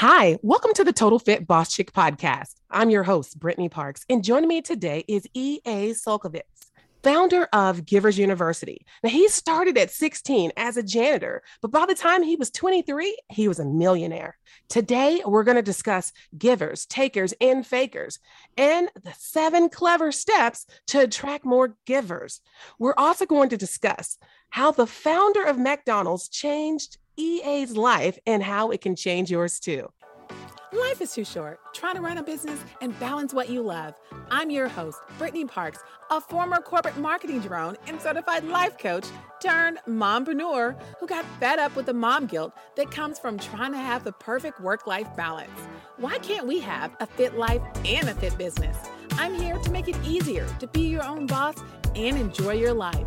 Hi, welcome to the Total Fit Boss Chick podcast. I'm your host, Brittany Parks, and joining me today is E.A. Solkovitz, founder of Givers University. Now, he started at 16 as a janitor, but by the time he was 23, he was a millionaire. Today, we're going to discuss givers, takers, and fakers, and the seven clever steps to attract more givers. We're also going to discuss how the founder of McDonald's changed EA's life and how it can change yours too. Life is too short. Try to run a business and balance what you love. I'm your host, Brittany Parks, a former corporate marketing drone and certified life coach turned mompreneur who got fed up with the mom guilt that comes from trying to have the perfect work life balance. Why can't we have a fit life and a fit business? I'm here to make it easier to be your own boss and enjoy your life.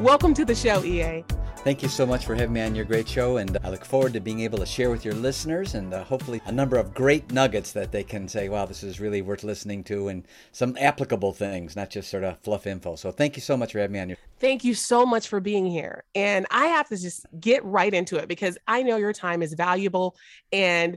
Welcome to the show, EA. Thank you so much for having me on your great show, and I look forward to being able to share with your listeners and uh, hopefully a number of great nuggets that they can say, wow, this is really worth listening to, and some applicable things, not just sort of fluff info. So thank you so much for having me on your. Thank you so much for being here. And I have to just get right into it because I know your time is valuable and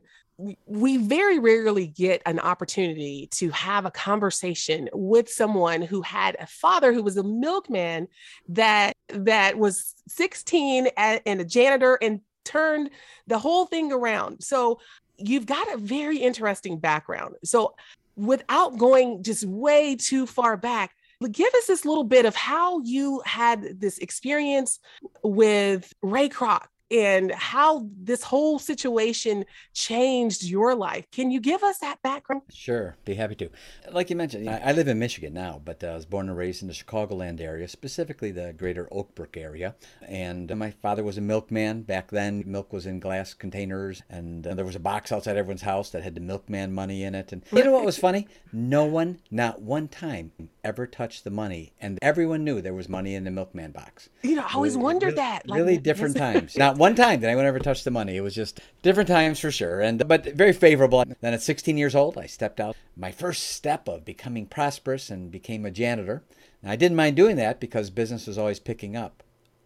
we very rarely get an opportunity to have a conversation with someone who had a father who was a milkman that that was 16 and a janitor and turned the whole thing around. So you've got a very interesting background. So without going just way too far back give us this little bit of how you had this experience with ray kroc and how this whole situation changed your life. Can you give us that background? Sure, be happy to. Like you mentioned, I live in Michigan now, but uh, I was born and raised in the Chicagoland area, specifically the greater Oak Brook area. And uh, my father was a milkman. Back then, milk was in glass containers, and uh, there was a box outside everyone's house that had the milkman money in it. And you know what was funny? No one, not one time, ever touched the money, and everyone knew there was money in the milkman box. You know, I always really, wondered really, that. Like, really different times. Not one time did anyone ever touch the money. It was just different times for sure, and but very favorable. Then at 16 years old, I stepped out. My first step of becoming prosperous and became a janitor. And I didn't mind doing that because business was always picking up.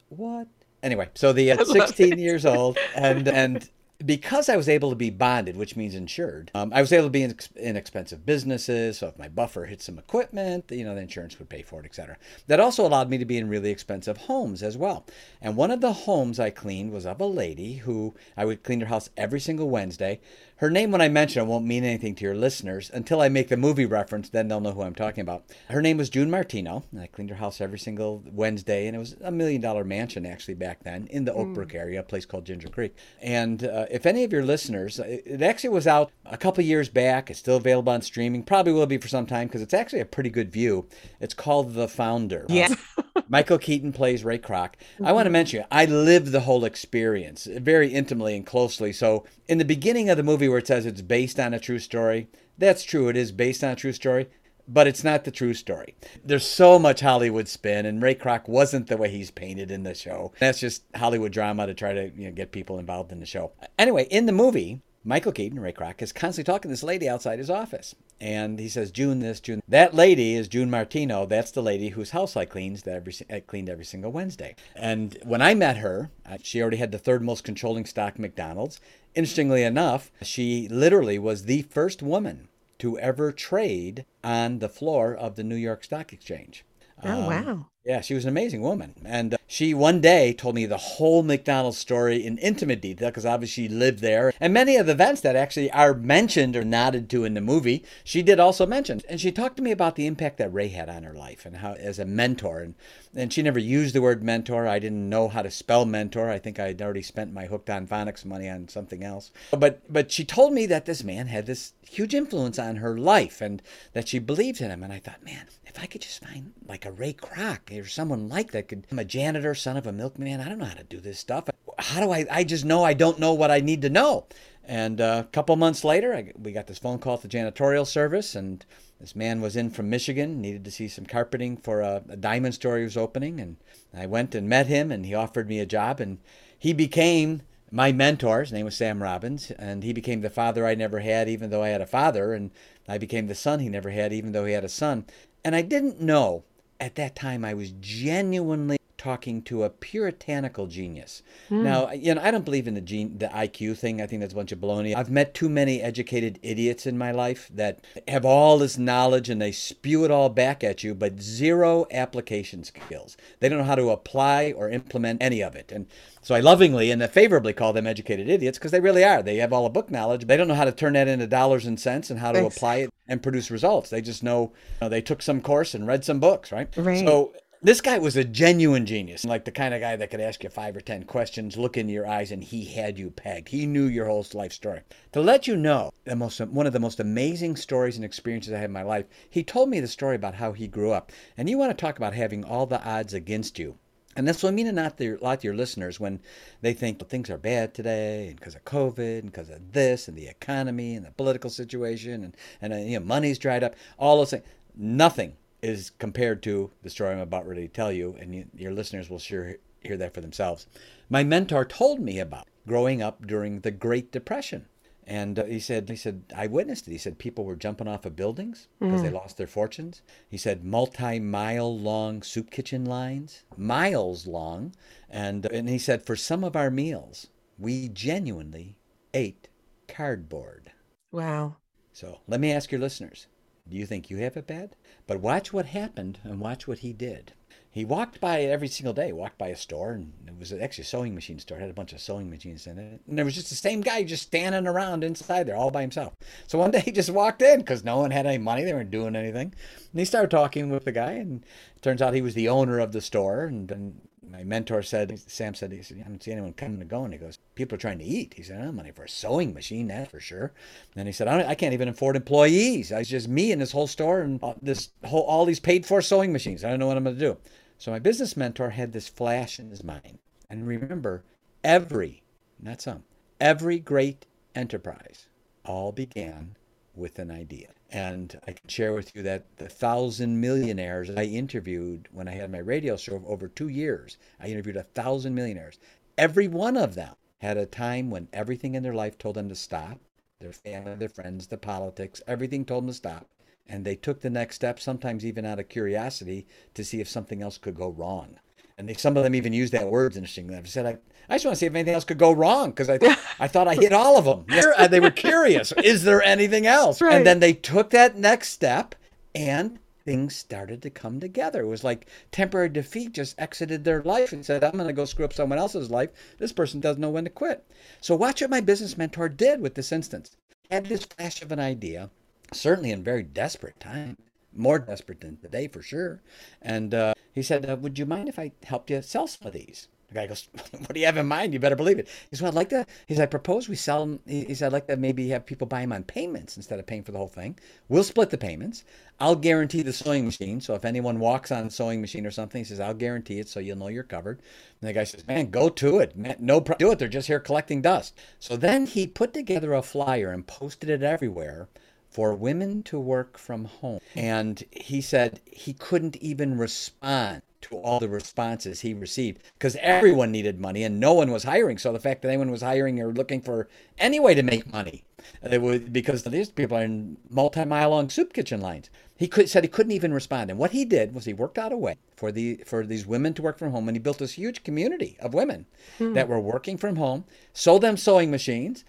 What? Anyway, so the at 16 years old, and and because I was able to be bonded, which means insured, um, I was able to be in, in, expensive businesses. So if my buffer hit some equipment, you know, the insurance would pay for it, etc. That also allowed me to be in really expensive homes as well. And one of the homes I cleaned was of a lady who I would clean her house every single Wednesday. Her name, when I mention it, won't mean anything to your listeners until I make the movie reference. Then they'll know who I'm talking about. Her name was June Martino, and I cleaned her house every single Wednesday. And it was a million dollar mansion actually back then in the Oak Brook mm. area, a place called Ginger Creek. And uh, if any of your listeners, it actually was out a couple years back. It's still available on streaming. Probably will be for some time because it's actually a pretty good view. It's called The Founder. Yeah. Michael Keaton plays Ray Kroc. Mm-hmm. I want to mention I lived the whole experience very intimately and closely. So in the beginning of the movie where it says it's based on a true story, that's true. It is based on a true story, but it's not the true story. There's so much Hollywood spin, and Ray Kroc wasn't the way he's painted in the show. That's just Hollywood drama to try to you know, get people involved in the show. Anyway, in the movie, Michael Keaton, Ray Kroc, is constantly talking to this lady outside his office. And he says, June this, June. That lady is June Martino. That's the lady whose house I cleans that every, I cleaned every single Wednesday. And when I met her, uh, she already had the third most controlling stock McDonald's. Interestingly enough, she literally was the first woman to ever trade on the floor of the New York Stock Exchange. Oh, um, wow. Yeah, she was an amazing woman. And uh, she one day told me the whole McDonald's story in intimate detail because obviously she lived there. And many of the events that actually are mentioned or nodded to in the movie, she did also mention. And she talked to me about the impact that Ray had on her life and how, as a mentor. And, and she never used the word mentor. I didn't know how to spell mentor. I think I had already spent my hooked on phonics money on something else. But, but she told me that this man had this huge influence on her life and that she believed in him. And I thought, man, if I could just find like a Ray Kroc or someone like that could I'm a janitor, son of a milkman. I don't know how to do this stuff. How do I I just know I don't know what I need to know. And uh, a couple months later, I, we got this phone call at the janitorial service, and this man was in from Michigan, needed to see some carpeting for a, a diamond store he was opening. And I went and met him, and he offered me a job, and he became my mentor. His name was Sam Robbins, and he became the father I never had, even though I had a father, and I became the son he never had, even though he had a son. And I didn't know at that time I was genuinely talking to a puritanical genius. Mm. Now, you know, I don't believe in the gene, the IQ thing. I think that's a bunch of baloney. I've met too many educated idiots in my life that have all this knowledge and they spew it all back at you, but zero application skills. They don't know how to apply or implement any of it. And so I lovingly and favorably call them educated idiots because they really are. They have all the book knowledge. They don't know how to turn that into dollars and cents and how to Thanks. apply it and produce results. They just know, you know, they took some course and read some books, right? Right. So this guy was a genuine genius, like the kind of guy that could ask you five or ten questions, look in your eyes, and he had you pegged. He knew your whole life story. To let you know, the most one of the most amazing stories and experiences I had in my life, he told me the story about how he grew up. And you want to talk about having all the odds against you. And that's what I mean a lot to, lot to your listeners when they think well, things are bad today and because of COVID and because of this and the economy and the political situation and, and uh, you know, money's dried up, all those things. Nothing is compared to the story I'm about ready to tell you, and you, your listeners will sure hear that for themselves. My mentor told me about growing up during the Great Depression. And uh, he said, he said, I witnessed it. He said people were jumping off of buildings because mm. they lost their fortunes. He said multi-mile long soup kitchen lines, miles long, and and he said for some of our meals we genuinely ate cardboard. Wow. So let me ask your listeners: Do you think you have it bad? But watch what happened and watch what he did. He walked by every single day, walked by a store, and it was actually a sewing machine store. It had a bunch of sewing machines in it. And there was just the same guy just standing around inside there all by himself. So one day he just walked in because no one had any money. They weren't doing anything. And he started talking with the guy, and turns out he was the owner of the store. And, and my mentor said, Sam said, he said, I don't see anyone coming to go and. He goes, people are trying to eat. He said, I don't have money for a sewing machine, that's for sure. And he said, I, I can't even afford employees. It's just me and this whole store and this whole, all these paid for sewing machines. I don't know what I'm going to do. So my business mentor had this flash in his mind. And remember, every, not some, every great enterprise all began with an idea. And I can share with you that the thousand millionaires I interviewed when I had my radio show over two years, I interviewed a thousand millionaires. Every one of them had a time when everything in their life told them to stop their family, their friends, the politics, everything told them to stop. And they took the next step, sometimes even out of curiosity, to see if something else could go wrong. And they, some of them even used that word, interesting. They said, I, I just want to see if anything else could go wrong because I, I thought I hit all of them. they were curious. Is there anything else? Right. And then they took that next step and things started to come together. It was like temporary defeat just exited their life and said, I'm going to go screw up someone else's life. This person doesn't know when to quit. So watch what my business mentor did with this instance. Had this flash of an idea, certainly in very desperate time, more desperate than today for sure. And uh, he said, uh, Would you mind if I helped you sell some of these? The guy goes, "What do you have in mind? You better believe it." He said, well, "I'd like to." He said, "I propose we sell them." He said, "I'd like to maybe have people buy them on payments instead of paying for the whole thing. We'll split the payments. I'll guarantee the sewing machine. So if anyone walks on a sewing machine or something, he says, I'll guarantee it, so you'll know you're covered." And the guy says, "Man, go to it. Man, no, pro- do it. They're just here collecting dust." So then he put together a flyer and posted it everywhere for women to work from home. And he said he couldn't even respond to all the responses he received because everyone needed money and no one was hiring. So the fact that anyone was hiring or looking for any way to make money, it was because these people are in multi-mile long soup kitchen lines. He could, said he couldn't even respond. And what he did was he worked out a way for the for these women to work from home, and he built this huge community of women hmm. that were working from home, sold them sewing machines,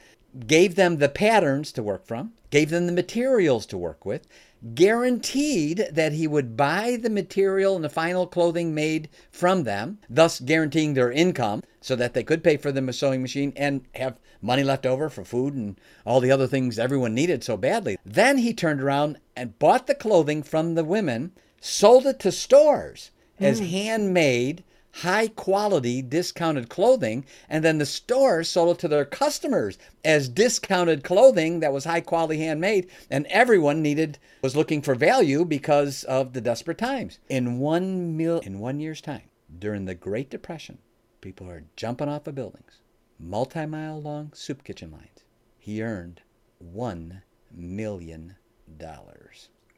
gave them the patterns to work from, gave them the materials to work with, guaranteed that he would buy the material and the final clothing made from them, thus guaranteeing their income so that they could pay for the sewing machine and have money left over for food and all the other things everyone needed so badly. Then he turned around and bought the clothing from the women, sold it to stores as mm. handmade high quality discounted clothing and then the stores sold it to their customers as discounted clothing that was high quality handmade and everyone needed was looking for value because of the desperate times in one mil in one year's time during the great depression people are jumping off of buildings multi-mile long soup kitchen lines he earned $1 million.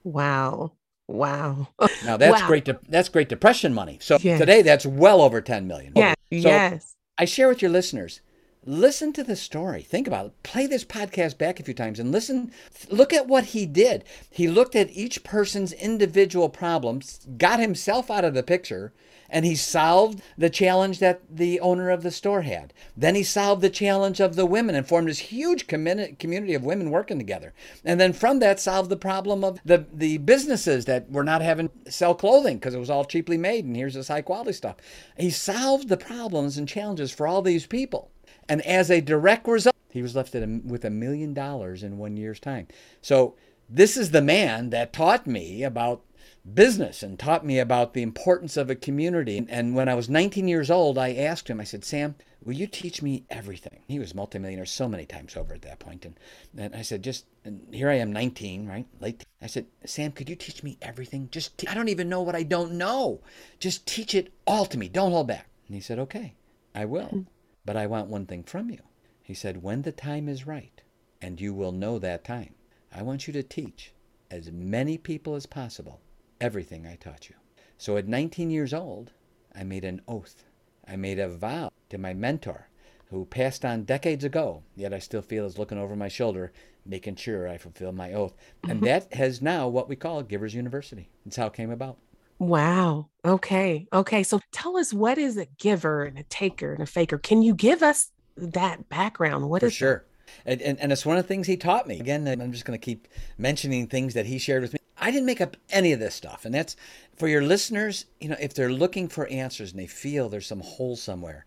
Wow. Wow. Now that's Wow. great. De- that's Great Depression money. So Yes. today that's well over 10 million. Yes. So yes. I share with your listeners. Listen to the story. Think about it. Play this podcast back a few times and listen. Look at what he did. He looked at each person's individual problems, got himself out of the picture, and he solved the challenge that the owner of the store had. Then he solved the challenge of the women and formed this huge community of women working together. And then from that solved the problem of the, the businesses that were not having sell clothing because it was all cheaply made and here's this high quality stuff. He solved the problems and challenges for all these people. And as a direct result, he was left with a million dollars in one year's time. So this is the man that taught me about business and taught me about the importance of a community. And when I was 19 years old, I asked him, I said, Sam, will you teach me everything? He was multimillionaire so many times over at that point. And, and I said, just, and here I am 19, right? Late. I said, Sam, could you teach me everything? Just, te- I don't even know what I don't know. Just teach it all to me. Don't hold back. And he said, okay, I will. Hmm. But I want one thing from you. He said, when the time is right, and you will know that time, I want you to teach as many people as possible everything I taught you. So at 19 years old, I made an oath. I made a vow to my mentor, who passed on decades ago, yet I still feel is looking over my shoulder, making sure I fulfill my oath. And mm-hmm. that has now what we call Givers University. That's how it came about. Wow. Okay. Okay. So tell us what is a giver and a taker and a faker? Can you give us that background? What For is sure. And, and, and it's one of the things he taught me. Again, I'm just going to keep mentioning things that he shared with me. I didn't make up any of this stuff. And that's for your listeners, you know, if they're looking for answers and they feel there's some hole somewhere,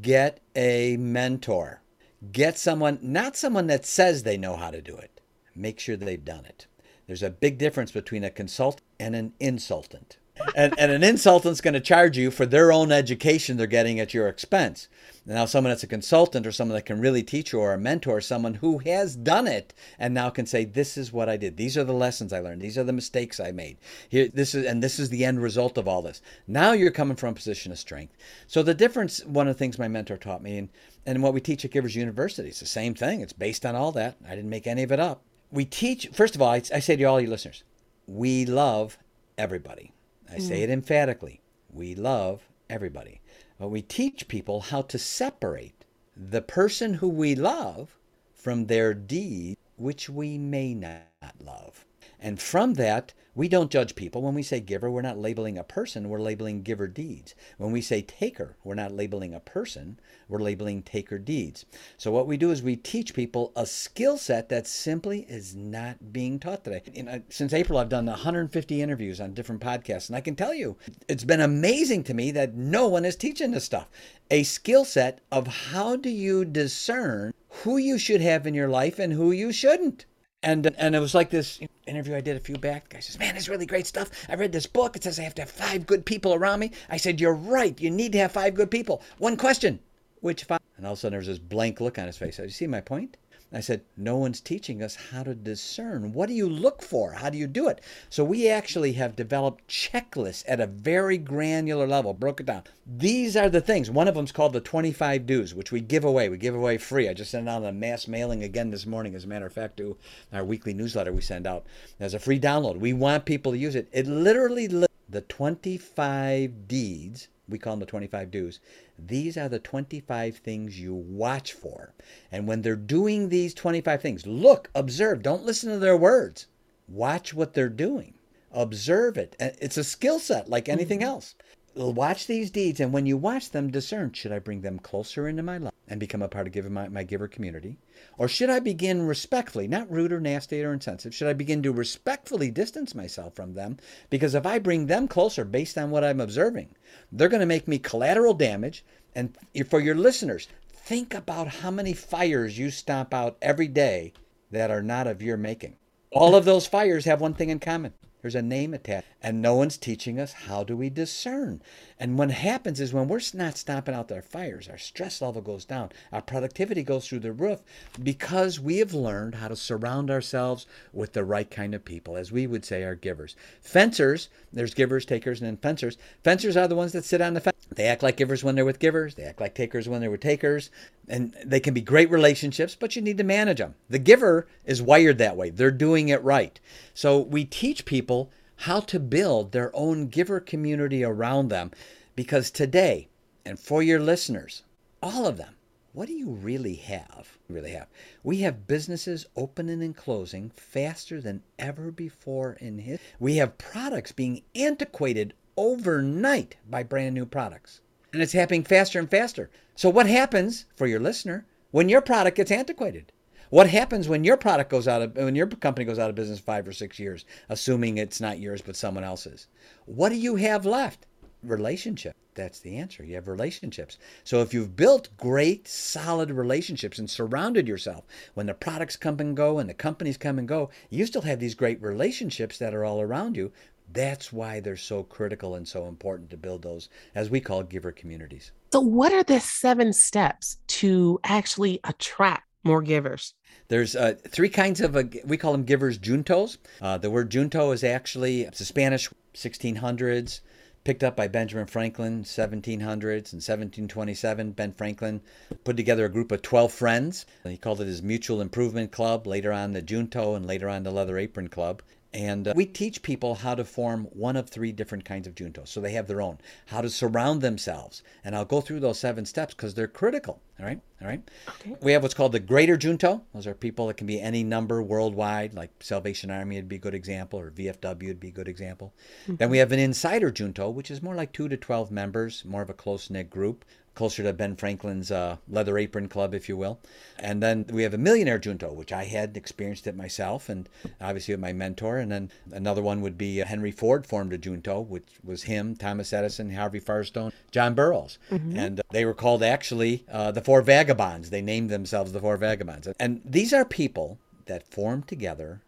get a mentor. Get someone, not someone that says they know how to do it. Make sure they've done it. There's a big difference between a consultant and an insultant. And, and an insultant's going to charge you for their own education they're getting at your expense. Now, someone that's a consultant or someone that can really teach you or a mentor, someone who has done it and now can say, "This is what I did. These are the lessons I learned. These are the mistakes I made. Here, this is, and this is the end result of all this." Now you're coming from a position of strength. So the difference, one of the things my mentor taught me, and and what we teach at Givers University, it's the same thing. It's based on all that. I didn't make any of it up. We teach. First of all, I, I say to all your listeners, we love everybody. I mm-hmm. say it emphatically. We love everybody. But we teach people how to separate the person who we love from their deed, which we may not love. And from that, we don't judge people. When we say giver, we're not labeling a person, we're labeling giver deeds. When we say taker, we're not labeling a person, we're labeling taker deeds. So what we do is we teach people a skill set that simply is not being taught today. You uh, know, since April, I've done 150 interviews on different podcasts, and I can tell you, it's been amazing to me that no one is teaching this stuff. A skill set of how do you discern who you should have in your life and who you shouldn't. And and it was like this interview I did a few back. The guy says, "Man, it's really great stuff. I read this book. It says I have to have five good people around me." I said, "You're right. You need to have five good people." One question: Which five? And all of a sudden, there was this blank look on his face. Said, "You see my point?" I said, "No one's teaching us how to discern. What do you look for? How do you do it?" So we actually have developed checklists at a very granular level. Broke it down. These are the things. One of them is called the 25 dues, which we give away. We give away free. I just sent out a mass mailing again this morning, as a matter of fact, to our weekly newsletter we send out as a free download. We want people to use it. It literally li- the 25 deeds. We call them the 25 do's. These are the 25 things you watch for. And when they're doing these 25 things, look, observe, don't listen to their words. Watch what they're doing. Observe it. It's a skill set like anything mm-hmm. else. Watch these deeds, and when you watch them, discern should I bring them closer into my life and become a part of my, my giver community? Or should I begin respectfully, not rude or nasty or insensitive, should I begin to respectfully distance myself from them? Because if I bring them closer based on what I'm observing, they're going to make me collateral damage. And for your listeners, think about how many fires you stomp out every day that are not of your making. All of those fires have one thing in common There's a name attached, and no one's teaching us how do we discern. And what happens is when we're not stomping out our fires, our stress level goes down, our productivity goes through the roof because we have learned how to surround ourselves with the right kind of people, as we would say are givers. Fencers, there's givers, takers, and then fencers. Fencers are the ones that sit on the fence. They act like givers when they're with givers, they act like takers when they're with takers, and they can be great relationships, but you need to manage them. The giver is wired that way, they're doing it right. So we teach people how to build their own giver community around them because today, and for your listeners, all of them, what do you really have? Really have. We have businesses opening and closing faster than ever before in history. We have products being antiquated overnight by brand new products. And it's happening faster and faster. So what happens for your listener when your product gets antiquated? What happens when your product goes out of when your company goes out of business 5 or 6 years, assuming it's not yours but someone else's? What do you have left? Relationship. That's the answer. You have relationships. So if you've built great, solid relationships and surrounded yourself, when the products come and go and the companies come and go, you still have these great relationships that are all around you. That's why they're so critical and so important to build those, as we call giver communities. So, what are the seven steps to actually attract more givers? There's uh, three kinds of, uh, we call them givers juntos. Uh, the word junto is actually, it's a Spanish 1600s picked up by Benjamin Franklin, 1700s and 1727. Ben Franklin put together a group of 12 friends. He called it his Mutual Improvement Club, later on the Junto, and later on the Leather Apron Club. And uh, we teach people how to form one of three different kinds of juntos. So they have their own, how to surround themselves. And I'll go through those seven steps because they're critical. All right. All right. Okay. We have what's called the greater junto. Those are people that can be any number worldwide, like Salvation Army would be a good example, or VFW would be a good example. Mm-hmm. Then we have an insider junto, which is more like two to 12 members, more of a close knit group closer to Ben Franklin's uh, leather apron club, if you will. And then we have a millionaire junto, which I had experienced it myself, and obviously with my mentor. And then another one would be uh, Henry Ford formed a junto, which was him, Thomas Edison, Harvey Firestone, John Burroughs, mm-hmm. and uh, they were called actually uh, the Four Vagabonds. They named themselves the Four Vagabonds, and these are people that form together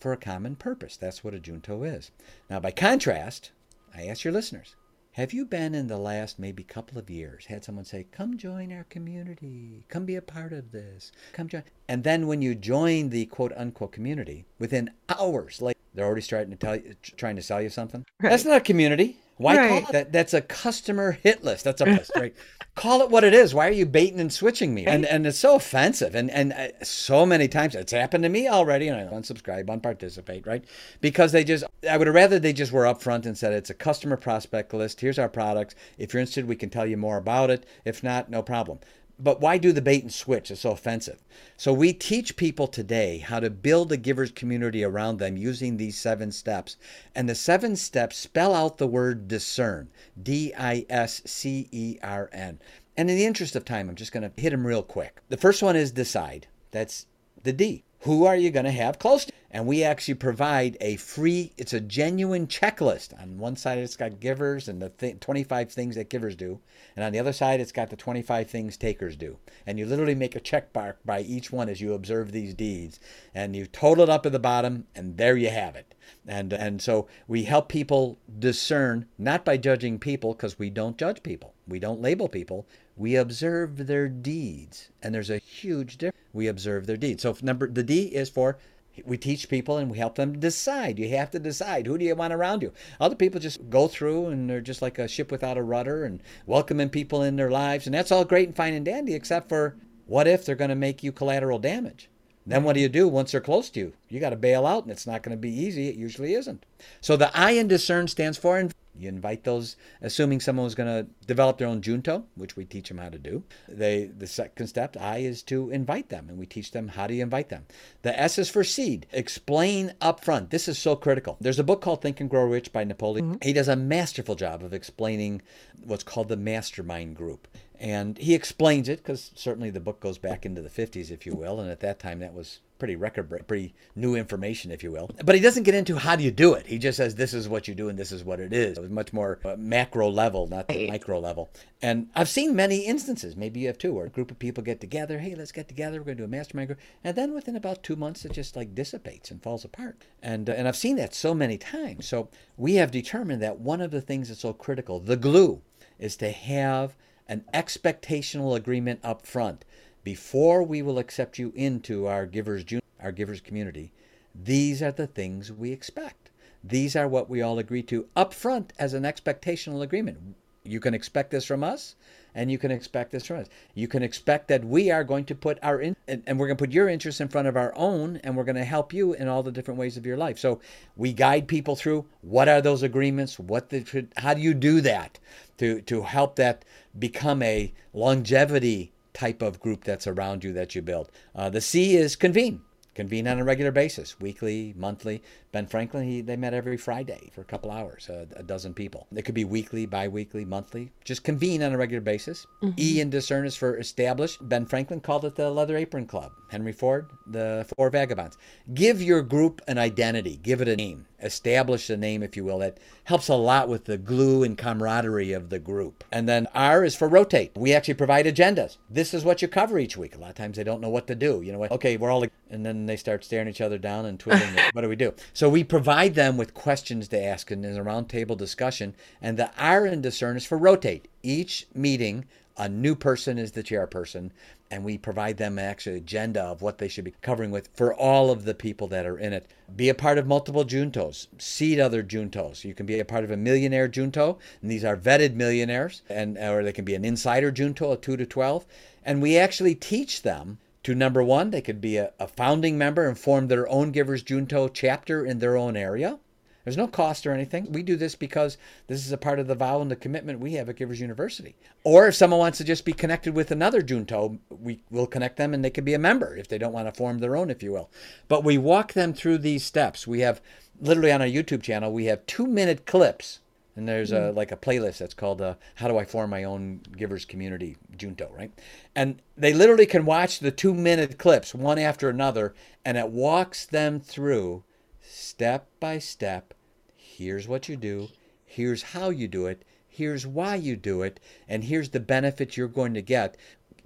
for a common purpose. That's what a junto is. Now, by contrast, I ask your listeners have you been in the last maybe couple of years had someone say, "Come join our community. Come be a part of this. Come join." And then when you join the quote unquote community, within hours, like they're already starting to tell you, trying to sell you something. Right. That's not a community. Why right. call it that? That's a customer hit list. That's a list, right? call it what it is. Why are you baiting and switching me? And and it's so offensive. And and uh, so many times it's happened to me already. And I unsubscribe, unparticipate, right? Because they just, I would rather they just were upfront and said it's a customer prospect list. Here's our products. If you're interested, we can tell you more about it. If not, no problem. But why do the bait and switch? It's so offensive. So we teach people today how to build a giver's community around them using these seven steps. And the seven steps spell out the word discern D I S C E R N. And in the interest of time, I'm just going to hit them real quick. The first one is decide. That's the D. Who are you going to have close to? And we actually provide a free, it's a genuine checklist. On one side, it's got givers and the th- 25 things that givers do. And on the other side, it's got the 25 things takers do. And you literally make a check mark by each one as you observe these deeds. And you total it up at the bottom, and there you have it. And, and so we help people discern, not by judging people, because we don't judge people. We don't label people. We observe their deeds. And there's a huge difference. We observe their deeds. So number the D is for we teach people and we help them decide. You have to decide who do you want around you. Other people just go through and they're just like a ship without a rudder and welcoming people in their lives. And that's all great and fine and dandy, except for what if they're going to make you collateral damage? Then what do you do once they're close to you? You got to bail out, and it's not going to be easy. It usually isn't. So the I in discern stands for you invite those, assuming someone was going to develop their own junto, which we teach them how to do. They, the second step, I, is to invite them, and we teach them how do you invite them. The S is for seed. Explain up front. This is so critical. There's a book called Think and Grow Rich by Napoleon. Mm-hmm. He does a masterful job of explaining what's called the mastermind group. And he explains it because certainly the book goes back into the 50s, if you will, and at that time that was pretty record pretty new information, if you will. But he doesn't get into how do you do it. He just says this is what you do and this is what it is. It was much more uh, macro level, not the micro level. And I've seen many instances, maybe you have too, where a group of people get together. Hey, let's get together. We're going to do a mastermind group, and then within about two months, it just like dissipates and falls apart. And uh, and I've seen that so many times. So we have determined that one of the things that's so critical, the glue, is to have an expectational agreement up front before we will accept you into our givers our givers community these are the things we expect. These are what we all agree to up front as an expectational agreement. You can expect this from us and you can expect this from us. You can expect that we are going to put our in and, and we're going to put your interests in front of our own and we're going to help you in all the different ways of your life. So we guide people through what are those agreements what the, how do you do that to to help that become a longevity type of group that's around you that you build. Uh, the C is convene. Convene on a regular basis, weekly, monthly. Ben Franklin, he, they met every Friday for a couple hours, uh, a dozen people. It could be weekly, bi weekly, monthly. Just convene on a regular basis. Mm-hmm. E in discern is for established. Ben Franklin called it the Leather Apron Club. Henry Ford, the Four Vagabonds. Give your group an identity, give it a name establish a name, if you will, that helps a lot with the glue and camaraderie of the group. And then R is for rotate. We actually provide agendas. This is what you cover each week. A lot of times they don't know what to do. You know what? Okay, we're all, and then they start staring each other down and twiddling. what do we do? So we provide them with questions to ask and there's a roundtable discussion. And the R in discern is for rotate. Each meeting, a new person is the chairperson and we provide them an actual agenda of what they should be covering with for all of the people that are in it. Be a part of multiple juntos, seed other juntos. You can be a part of a millionaire junto, and these are vetted millionaires, and or they can be an insider junto, a two to twelve, and we actually teach them to number one, they could be a, a founding member and form their own Givers Junto chapter in their own area. There's no cost or anything. We do this because this is a part of the vow and the commitment we have at Givers University. Or if someone wants to just be connected with another Junto, we will connect them and they can be a member if they don't want to form their own, if you will. But we walk them through these steps. We have literally on our YouTube channel, we have two minute clips. And there's a hmm. like a playlist that's called uh, "How Do I Form My Own Givers Community Junto," right? And they literally can watch the two minute clips one after another, and it walks them through step by step. Here's what you do, here's how you do it, here's why you do it, and here's the benefit you're going to get.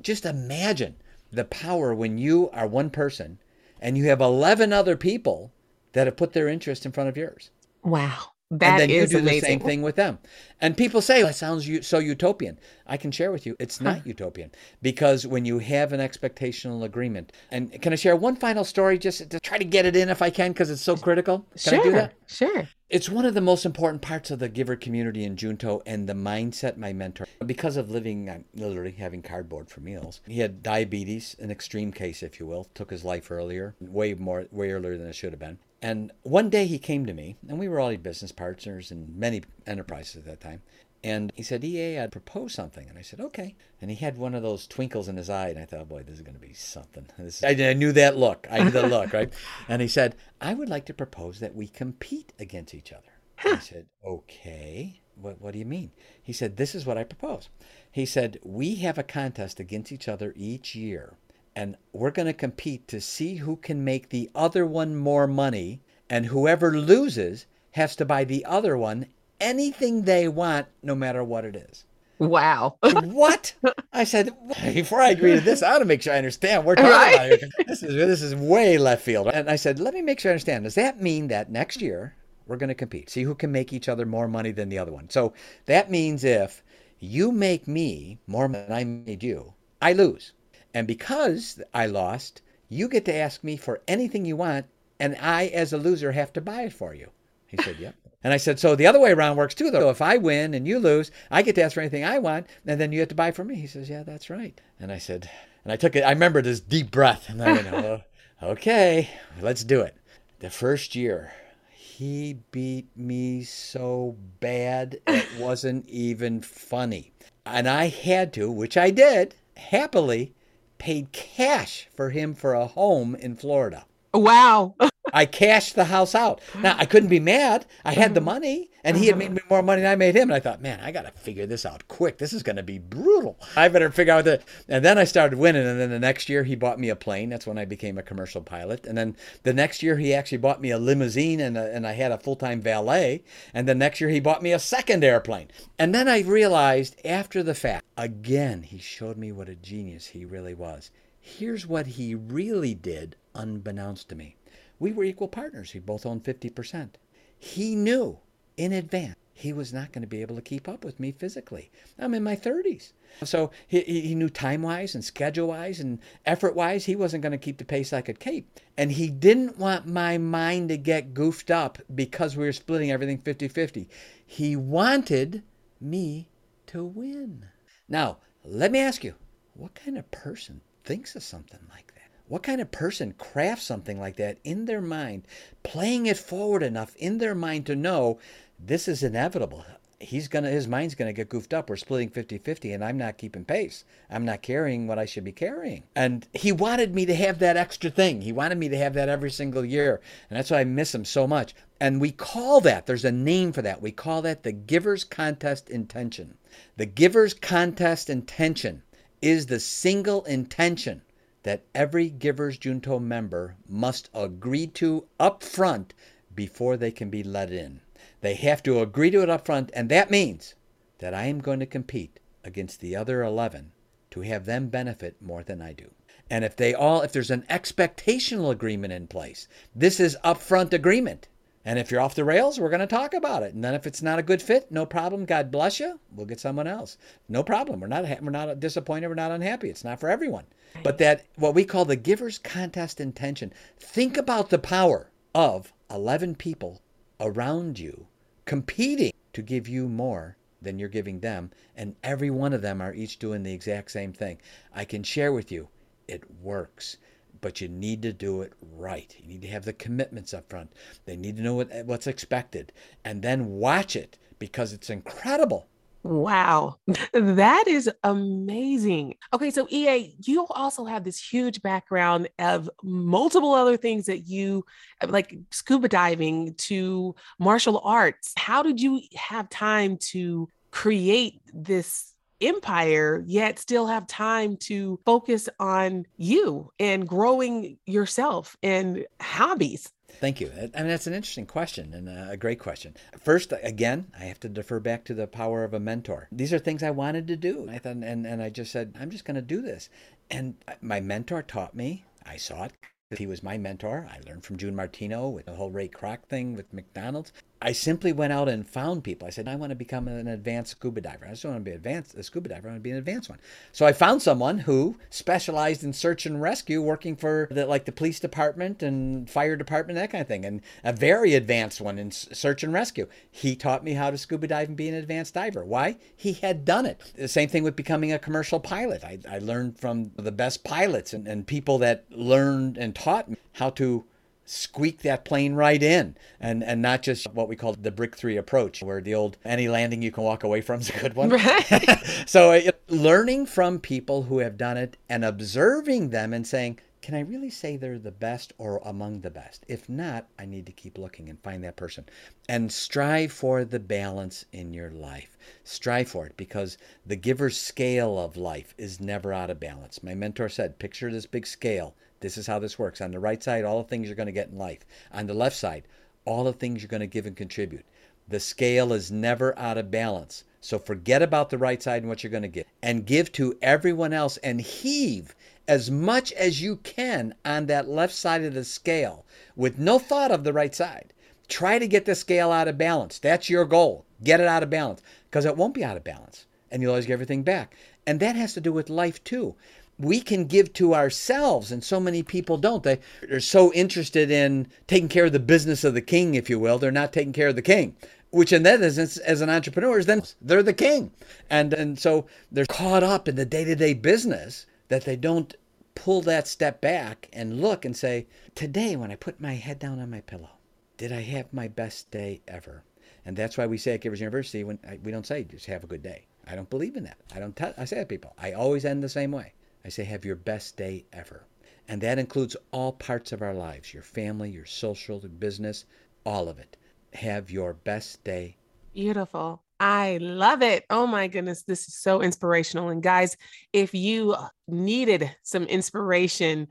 Just imagine the power when you are one person and you have 11 other people that have put their interest in front of yours. Wow. That and then you do amazing. the same thing with them. And people say, well, it sounds so utopian. I can share with you, it's not huh. utopian because when you have an expectational agreement, and can I share one final story just to try to get it in if I can because it's so critical? Can sure, I do that? Sure. It's one of the most important parts of the giver community in Junto and the mindset my mentor, because of living, uh, literally having cardboard for meals. He had diabetes, an extreme case, if you will, took his life earlier, way more, way earlier than it should have been. And one day he came to me, and we were all business partners in many enterprises at that time. And he said, EA, I'd propose something. And I said, okay. And he had one of those twinkles in his eye. And I thought, boy, this is going to be something. This, I, I knew that look. I knew that look, right? And he said, I would like to propose that we compete against each other. I said, okay. What, what do you mean? He said, this is what I propose. He said, we have a contest against each other each year and we're going to compete to see who can make the other one more money. And whoever loses has to buy the other one anything they want, no matter what it is. Wow. what? I said, before I agree to this, I want to make sure I understand. We're talking right? about here. This is, this is way left field. And I said, let me make sure I understand. Does that mean that next year we're going to compete, see who can make each other more money than the other one? So that means if you make me more than I made you, I lose. And because I lost, you get to ask me for anything you want, and I, as a loser, have to buy it for you. He said, Yep. And I said, So the other way around works too, though. If I win and you lose, I get to ask for anything I want, and then you have to buy for me. He says, Yeah, that's right. And I said, and I took it, I remember this deep breath. And I went, oh, Okay, let's do it. The first year, he beat me so bad, it wasn't even funny. And I had to, which I did, happily paid cash for him for a home in Florida. Wow. I cashed the house out. Now I couldn't be mad. I had the mm-hmm. money, and he had mm-hmm. made me more money than I made him. And I thought, man, I got to figure this out quick. This is going to be brutal. I better figure out that. And then I started winning. And then the next year he bought me a plane. That's when I became a commercial pilot. And then the next year he actually bought me a limousine, and a, and I had a full time valet. And the next year he bought me a second airplane. And then I realized after the fact, again, he showed me what a genius he really was. Here's what he really did, unbeknownst to me we were equal partners. We both owned 50%. He knew in advance he was not going to be able to keep up with me physically. I'm in my 30s. So he, he knew time wise and schedule wise and effort wise, he wasn't going to keep the pace I could keep. And he didn't want my mind to get goofed up because we were splitting everything 50 50. He wanted me to win. Now, let me ask you what kind of person thinks of something like that? What kind of person crafts something like that in their mind, playing it forward enough in their mind to know this is inevitable? He's gonna his mind's gonna get goofed up. We're splitting 50-50 and I'm not keeping pace. I'm not carrying what I should be carrying. And he wanted me to have that extra thing. He wanted me to have that every single year. And that's why I miss him so much. And we call that, there's a name for that. We call that the giver's contest intention. The giver's contest intention is the single intention that every Givers Junto member must agree to up front before they can be let in. They have to agree to it up front, and that means that I am going to compete against the other 11 to have them benefit more than I do. And if they all if there's an expectational agreement in place, this is upfront agreement. And if you're off the rails, we're going to talk about it. And then if it's not a good fit, no problem. God bless you. We'll get someone else. No problem. We're not we're not disappointed. We're not unhappy. It's not for everyone. But that what we call the giver's contest intention. Think about the power of 11 people around you competing to give you more than you're giving them, and every one of them are each doing the exact same thing. I can share with you, it works but you need to do it right. You need to have the commitments up front. They need to know what, what's expected and then watch it because it's incredible. Wow, that is amazing. Okay, so EA, you also have this huge background of multiple other things that you like scuba diving to martial arts. How did you have time to create this empire, yet still have time to focus on you and growing yourself and hobbies? Thank you. I mean, that's an interesting question and a great question. First, again, I have to defer back to the power of a mentor. These are things I wanted to do. I thought, and, and I just said, I'm just going to do this. And my mentor taught me, I saw it. He was my mentor. I learned from June Martino with the whole Ray Kroc thing with McDonald's. I simply went out and found people. I said, I want to become an advanced scuba diver. I just want to be advanced a scuba diver. I want to be an advanced one. So I found someone who specialized in search and rescue, working for the, like the police department and fire department, that kind of thing, and a very advanced one in search and rescue. He taught me how to scuba dive and be an advanced diver. Why? He had done it. The same thing with becoming a commercial pilot. I, I learned from the best pilots and, and people that learned and taught me how to squeak that plane right in and and not just what we call the brick three approach where the old any landing you can walk away from is a good one right. so uh, learning from people who have done it and observing them and saying can I really say they're the best or among the best? If not, I need to keep looking and find that person. And strive for the balance in your life. Strive for it because the giver's scale of life is never out of balance. My mentor said, picture this big scale this is how this works. On the right side, all the things you're going to get in life. On the left side, all the things you're going to give and contribute. The scale is never out of balance. So forget about the right side and what you're going to give and give to everyone else and heave as much as you can on that left side of the scale with no thought of the right side. Try to get the scale out of balance. That's your goal. Get it out of balance because it won't be out of balance and you'll always get everything back. And that has to do with life too we can give to ourselves and so many people don't. They are so interested in taking care of the business of the king if you will. They're not taking care of the king which in that instance as an entrepreneur is then they're the king. And and so they're caught up in the day-to-day business that they don't pull that step back and look and say today when i put my head down on my pillow did i have my best day ever? And that's why we say at givers university when we don't say just have a good day. I don't believe in that. I don't tell i say to people i always end the same way I say, have your best day ever. And that includes all parts of our lives your family, your social, your business, all of it. Have your best day. Beautiful. I love it. Oh my goodness, this is so inspirational. And guys, if you needed some inspiration,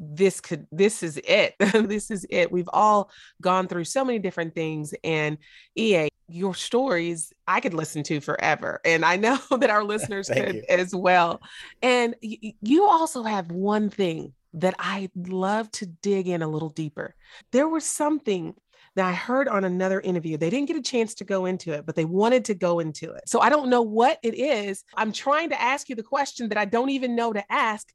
this could this is it. this is it. We've all gone through so many different things and EA your stories I could listen to forever. And I know that our listeners could you. as well. And y- you also have one thing that I'd love to dig in a little deeper. There was something that I heard on another interview. They didn't get a chance to go into it, but they wanted to go into it. So I don't know what it is. I'm trying to ask you the question that I don't even know to ask.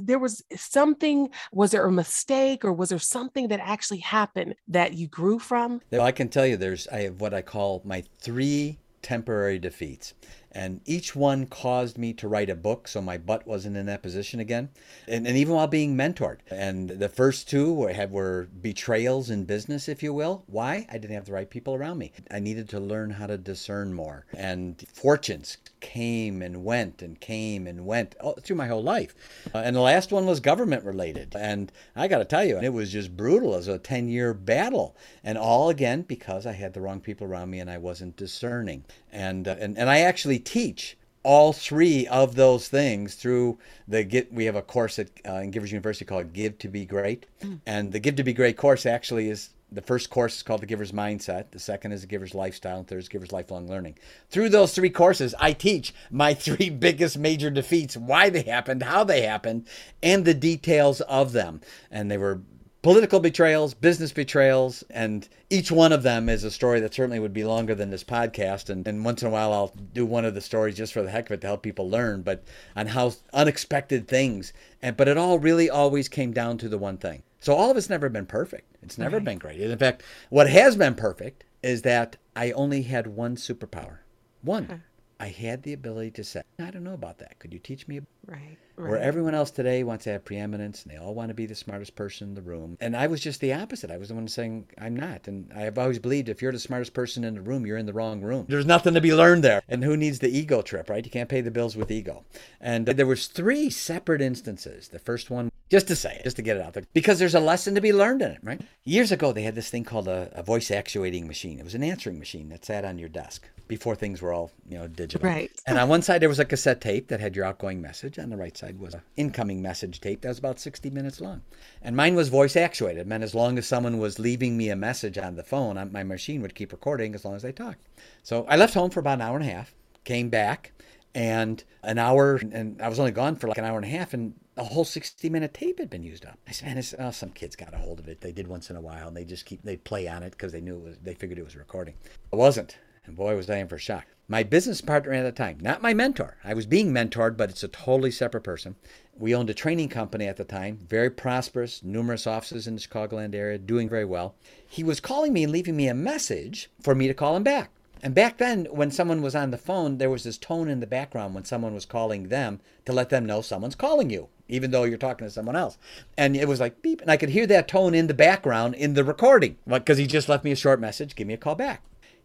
There was something, was there a mistake or was there something that actually happened that you grew from? I can tell you there's, I have what I call my three temporary defeats and each one caused me to write a book so my butt wasn't in that position again. And, and even while being mentored. And the first two were, have, were betrayals in business if you will. Why? I didn't have the right people around me. I needed to learn how to discern more. And fortunes came and went and came and went through my whole life. Uh, and the last one was government related. And i got to tell you it was just brutal as a 10 year battle. And all again because i had the wrong people around me and i wasn't discerning. And uh, and, and i actually teach all three of those things through the get we have a course at uh, in givers university called give to be great. Mm. and the give to be great course actually is the first course is called the giver's mindset. The second is the giver's lifestyle. And third is giver's lifelong learning. Through those three courses i teach my three biggest major defeats why they happened how they happened and the details of them. And they were political betrayals, business betrayals, and each one of them is a story that certainly would be longer than this podcast. And, and once in a while, I'll do one of the stories just for the heck of it to help people learn, but on how unexpected things. And but it all really always came down to the one thing. So all of it's never been perfect. It's never right. been great. In fact, what has been perfect is that I only had one superpower. One. Huh. I had the ability to say, I don't know about that. Could you teach me? Right, right. Where everyone else today wants to have preeminence and they all want to be the smartest person in the room. And I was just the opposite. I was the one saying, I'm not. And I've always believed if you're the smartest person in the room, you're in the wrong room. There's nothing to be learned there. And who needs the ego trip, right? You can't pay the bills with ego. And uh, there was three separate instances. The first one, just to say it, just to get it out there, because there's a lesson to be learned in it, right? Years ago, they had this thing called a, a voice actuating machine. It was an answering machine that sat on your desk before things were all you know digital. Right. And on one side there was a cassette tape that had your outgoing message. On the right side was an incoming message tape that was about 60 minutes long. And mine was voice actuated. It meant as long as someone was leaving me a message on the phone, my machine would keep recording as long as they talked. So I left home for about an hour and a half, came back, and an hour, and I was only gone for like an hour and a half, and a whole 60 minute tape had been used up. I said, man, oh, some kids got a hold of it. They did once in a while, and they just keep, they'd play on it because they knew it was, they figured it was recording. It wasn't. And boy, was I in for a shock. My business partner at the time, not my mentor. I was being mentored, but it's a totally separate person. We owned a training company at the time, very prosperous, numerous offices in the Chicagoland area, doing very well. He was calling me and leaving me a message for me to call him back. And back then, when someone was on the phone, there was this tone in the background when someone was calling them to let them know someone's calling you, even though you're talking to someone else. And it was like beep. And I could hear that tone in the background in the recording because he just left me a short message give me a call back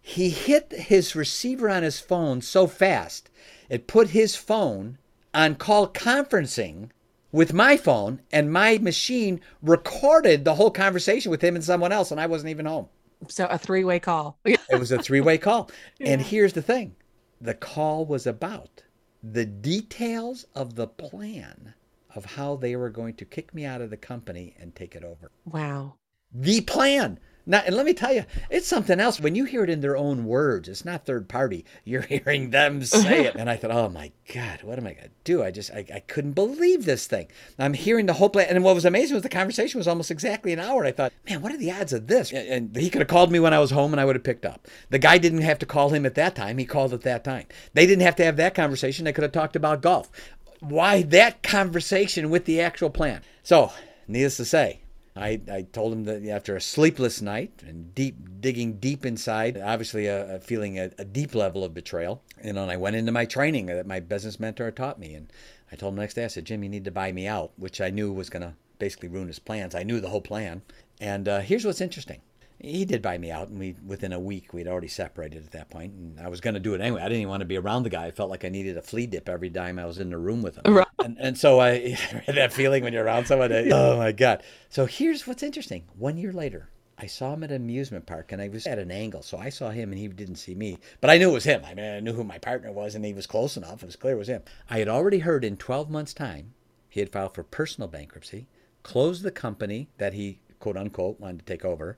he hit his receiver on his phone so fast, it put his phone on call conferencing with my phone, and my machine recorded the whole conversation with him and someone else, and I wasn't even home. So a three way call. it was a three way call. Yeah. And here's the thing the call was about the details of the plan of how they were going to kick me out of the company and take it over. Wow. The plan. Now, and let me tell you, it's something else. When you hear it in their own words, it's not third party. You're hearing them say it. And I thought, oh my God, what am I going to do? I just, I, I couldn't believe this thing. I'm hearing the whole plan. And what was amazing was the conversation was almost exactly an hour. I thought, man, what are the odds of this? And he could have called me when I was home and I would have picked up. The guy didn't have to call him at that time. He called at that time. They didn't have to have that conversation. They could have talked about golf. Why that conversation with the actual plan? So, needless to say, I, I told him that after a sleepless night and deep digging deep inside, obviously a, a feeling a, a, deep level of betrayal, you know, and I went into my training that my business mentor taught me, and I told him next day, I said, Jim, you need to buy me out, which I knew was going to basically ruin his plans. I knew the whole plan, and uh, here's what's interesting: he did buy me out, and we within a week we'd already separated at that point, and I was going to do it anyway. I didn't even want to be around the guy. I felt like I needed a flea dip every time I was in the room with him, Right. and and so I had that feeling when you're around someone. That, oh my god! So here's what's interesting. One year later, I saw him at an amusement park, and I was at an angle, so I saw him, and he didn't see me, but I knew it was him. I mean, I knew who my partner was, and he was close enough. It was clear it was him. I had already heard in 12 months' time he had filed for personal bankruptcy, closed the company that he quote unquote wanted to take over,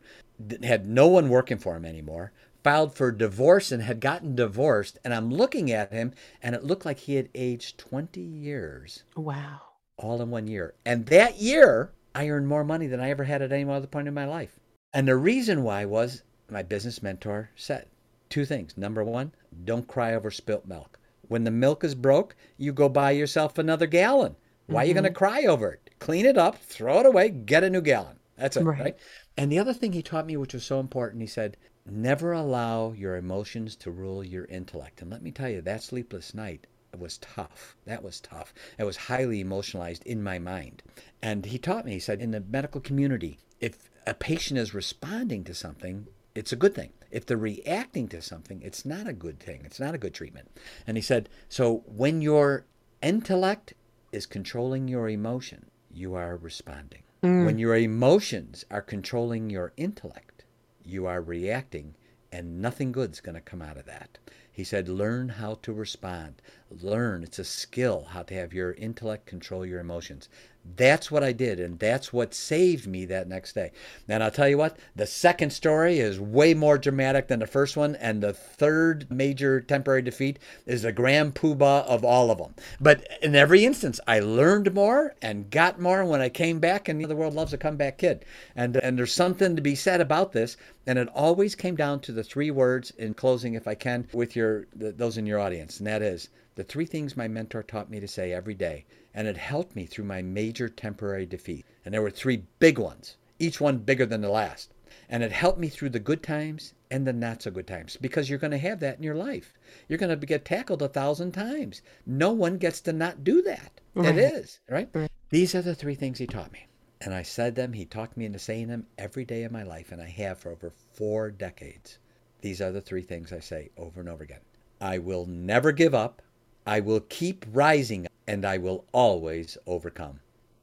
had no one working for him anymore, filed for divorce and had gotten divorced. And I'm looking at him, and it looked like he had aged 20 years Wow. all in one year. And that year, I earned more money than I ever had at any other point in my life. And the reason why was my business mentor said two things. Number one, don't cry over spilt milk. When the milk is broke, you go buy yourself another gallon. Why are you going to mm-hmm. cry over it? Clean it up, throw it away, get a new gallon. That's it, Right. right. And the other thing he taught me, which was so important, he said, never allow your emotions to rule your intellect. And let me tell you, that sleepless night was tough. That was tough. It was highly emotionalized in my mind. And he taught me, he said, in the medical community, if a patient is responding to something, it's a good thing. If they're reacting to something, it's not a good thing. It's not a good treatment. And he said, so when your intellect is controlling your emotion, you are responding. When mm. your emotions are controlling your intellect, you are reacting, and nothing good's going to come out of that. He said, learn how to respond. Learn. It's a skill how to have your intellect control your emotions. That's what I did, and that's what saved me that next day. And I'll tell you what, the second story is way more dramatic than the first one, and the third major temporary defeat is the grand poobah of all of them. But in every instance, I learned more and got more when I came back, and the world loves a comeback kid. And, and there's something to be said about this, and it always came down to the three words in closing, if I can, with your those in your audience, and that is the three things my mentor taught me to say every day, and it helped me through my major temporary defeat. And there were three big ones, each one bigger than the last. And it helped me through the good times and the not so good times because you're going to have that in your life. You're going to get tackled a thousand times. No one gets to not do that. Right. It is, right? Right. These are the three things he taught me. And I said them, he talked me into saying them every day of my life, and I have for over four decades. These are the three things I say over and over again. I will never give up. I will keep rising, and I will always overcome.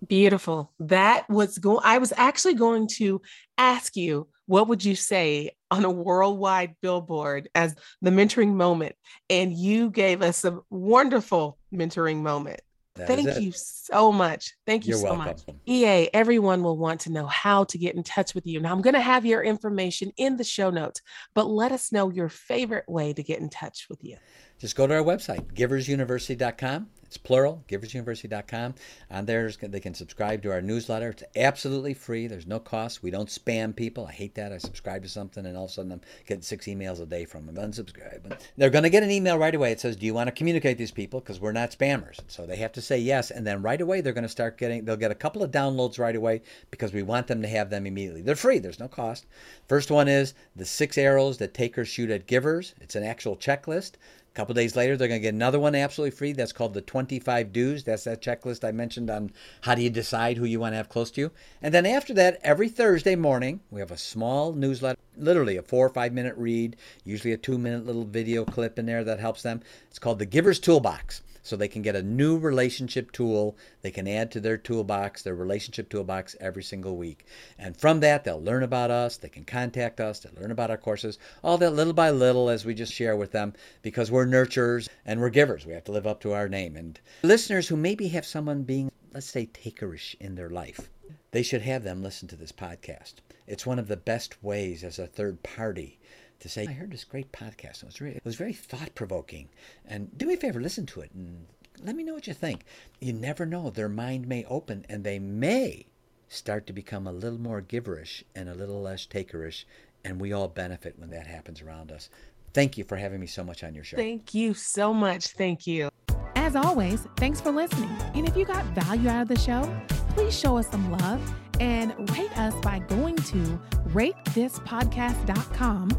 Beautiful. That was going, I was actually going to ask you, what would you say on a worldwide billboard as the mentoring moment? And you gave us a wonderful mentoring moment. That Thank you so much. Thank you You're so welcome. much. EA, everyone will want to know how to get in touch with you. Now, I'm going to have your information in the show notes, but let us know your favorite way to get in touch with you. Just go to our website, giversuniversity.com. It's plural, giversuniversity.com. On there, they can subscribe to our newsletter. It's absolutely free. There's no cost. We don't spam people. I hate that. I subscribe to something and all of a sudden I'm getting six emails a day from them. Unsubscribe. They're going to get an email right away. It says, Do you want to communicate these people? Because we're not spammers. So they have to say yes. And then right away, they're going to start getting, they'll get a couple of downloads right away because we want them to have them immediately. They're free. There's no cost. First one is the six arrows that takers shoot at givers. It's an actual checklist. Couple days later, they're going to get another one absolutely free. That's called the 25 Do's. That's that checklist I mentioned on how do you decide who you want to have close to you. And then after that, every Thursday morning, we have a small newsletter, literally a four or five minute read, usually a two minute little video clip in there that helps them. It's called the Giver's Toolbox. So they can get a new relationship tool they can add to their toolbox, their relationship toolbox every single week. And from that, they'll learn about us, they can contact us, they'll learn about our courses, all that little by little as we just share with them because we're nurturers and we're givers. We have to live up to our name. And listeners who maybe have someone being, let's say, takerish in their life, they should have them listen to this podcast. It's one of the best ways as a third party to say, I heard this great podcast. It was, really, it was very thought provoking. And do me a favor, listen to it and let me know what you think. You never know. Their mind may open and they may start to become a little more giverish and a little less takerish. And we all benefit when that happens around us. Thank you for having me so much on your show. Thank you so much. Thank you. As always, thanks for listening. And if you got value out of the show, please show us some love and rate us by going to ratethispodcast.com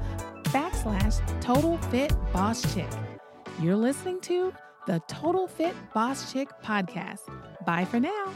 backslash total fit boss chick. You're listening to the Total Fit Boss Chick podcast. Bye for now.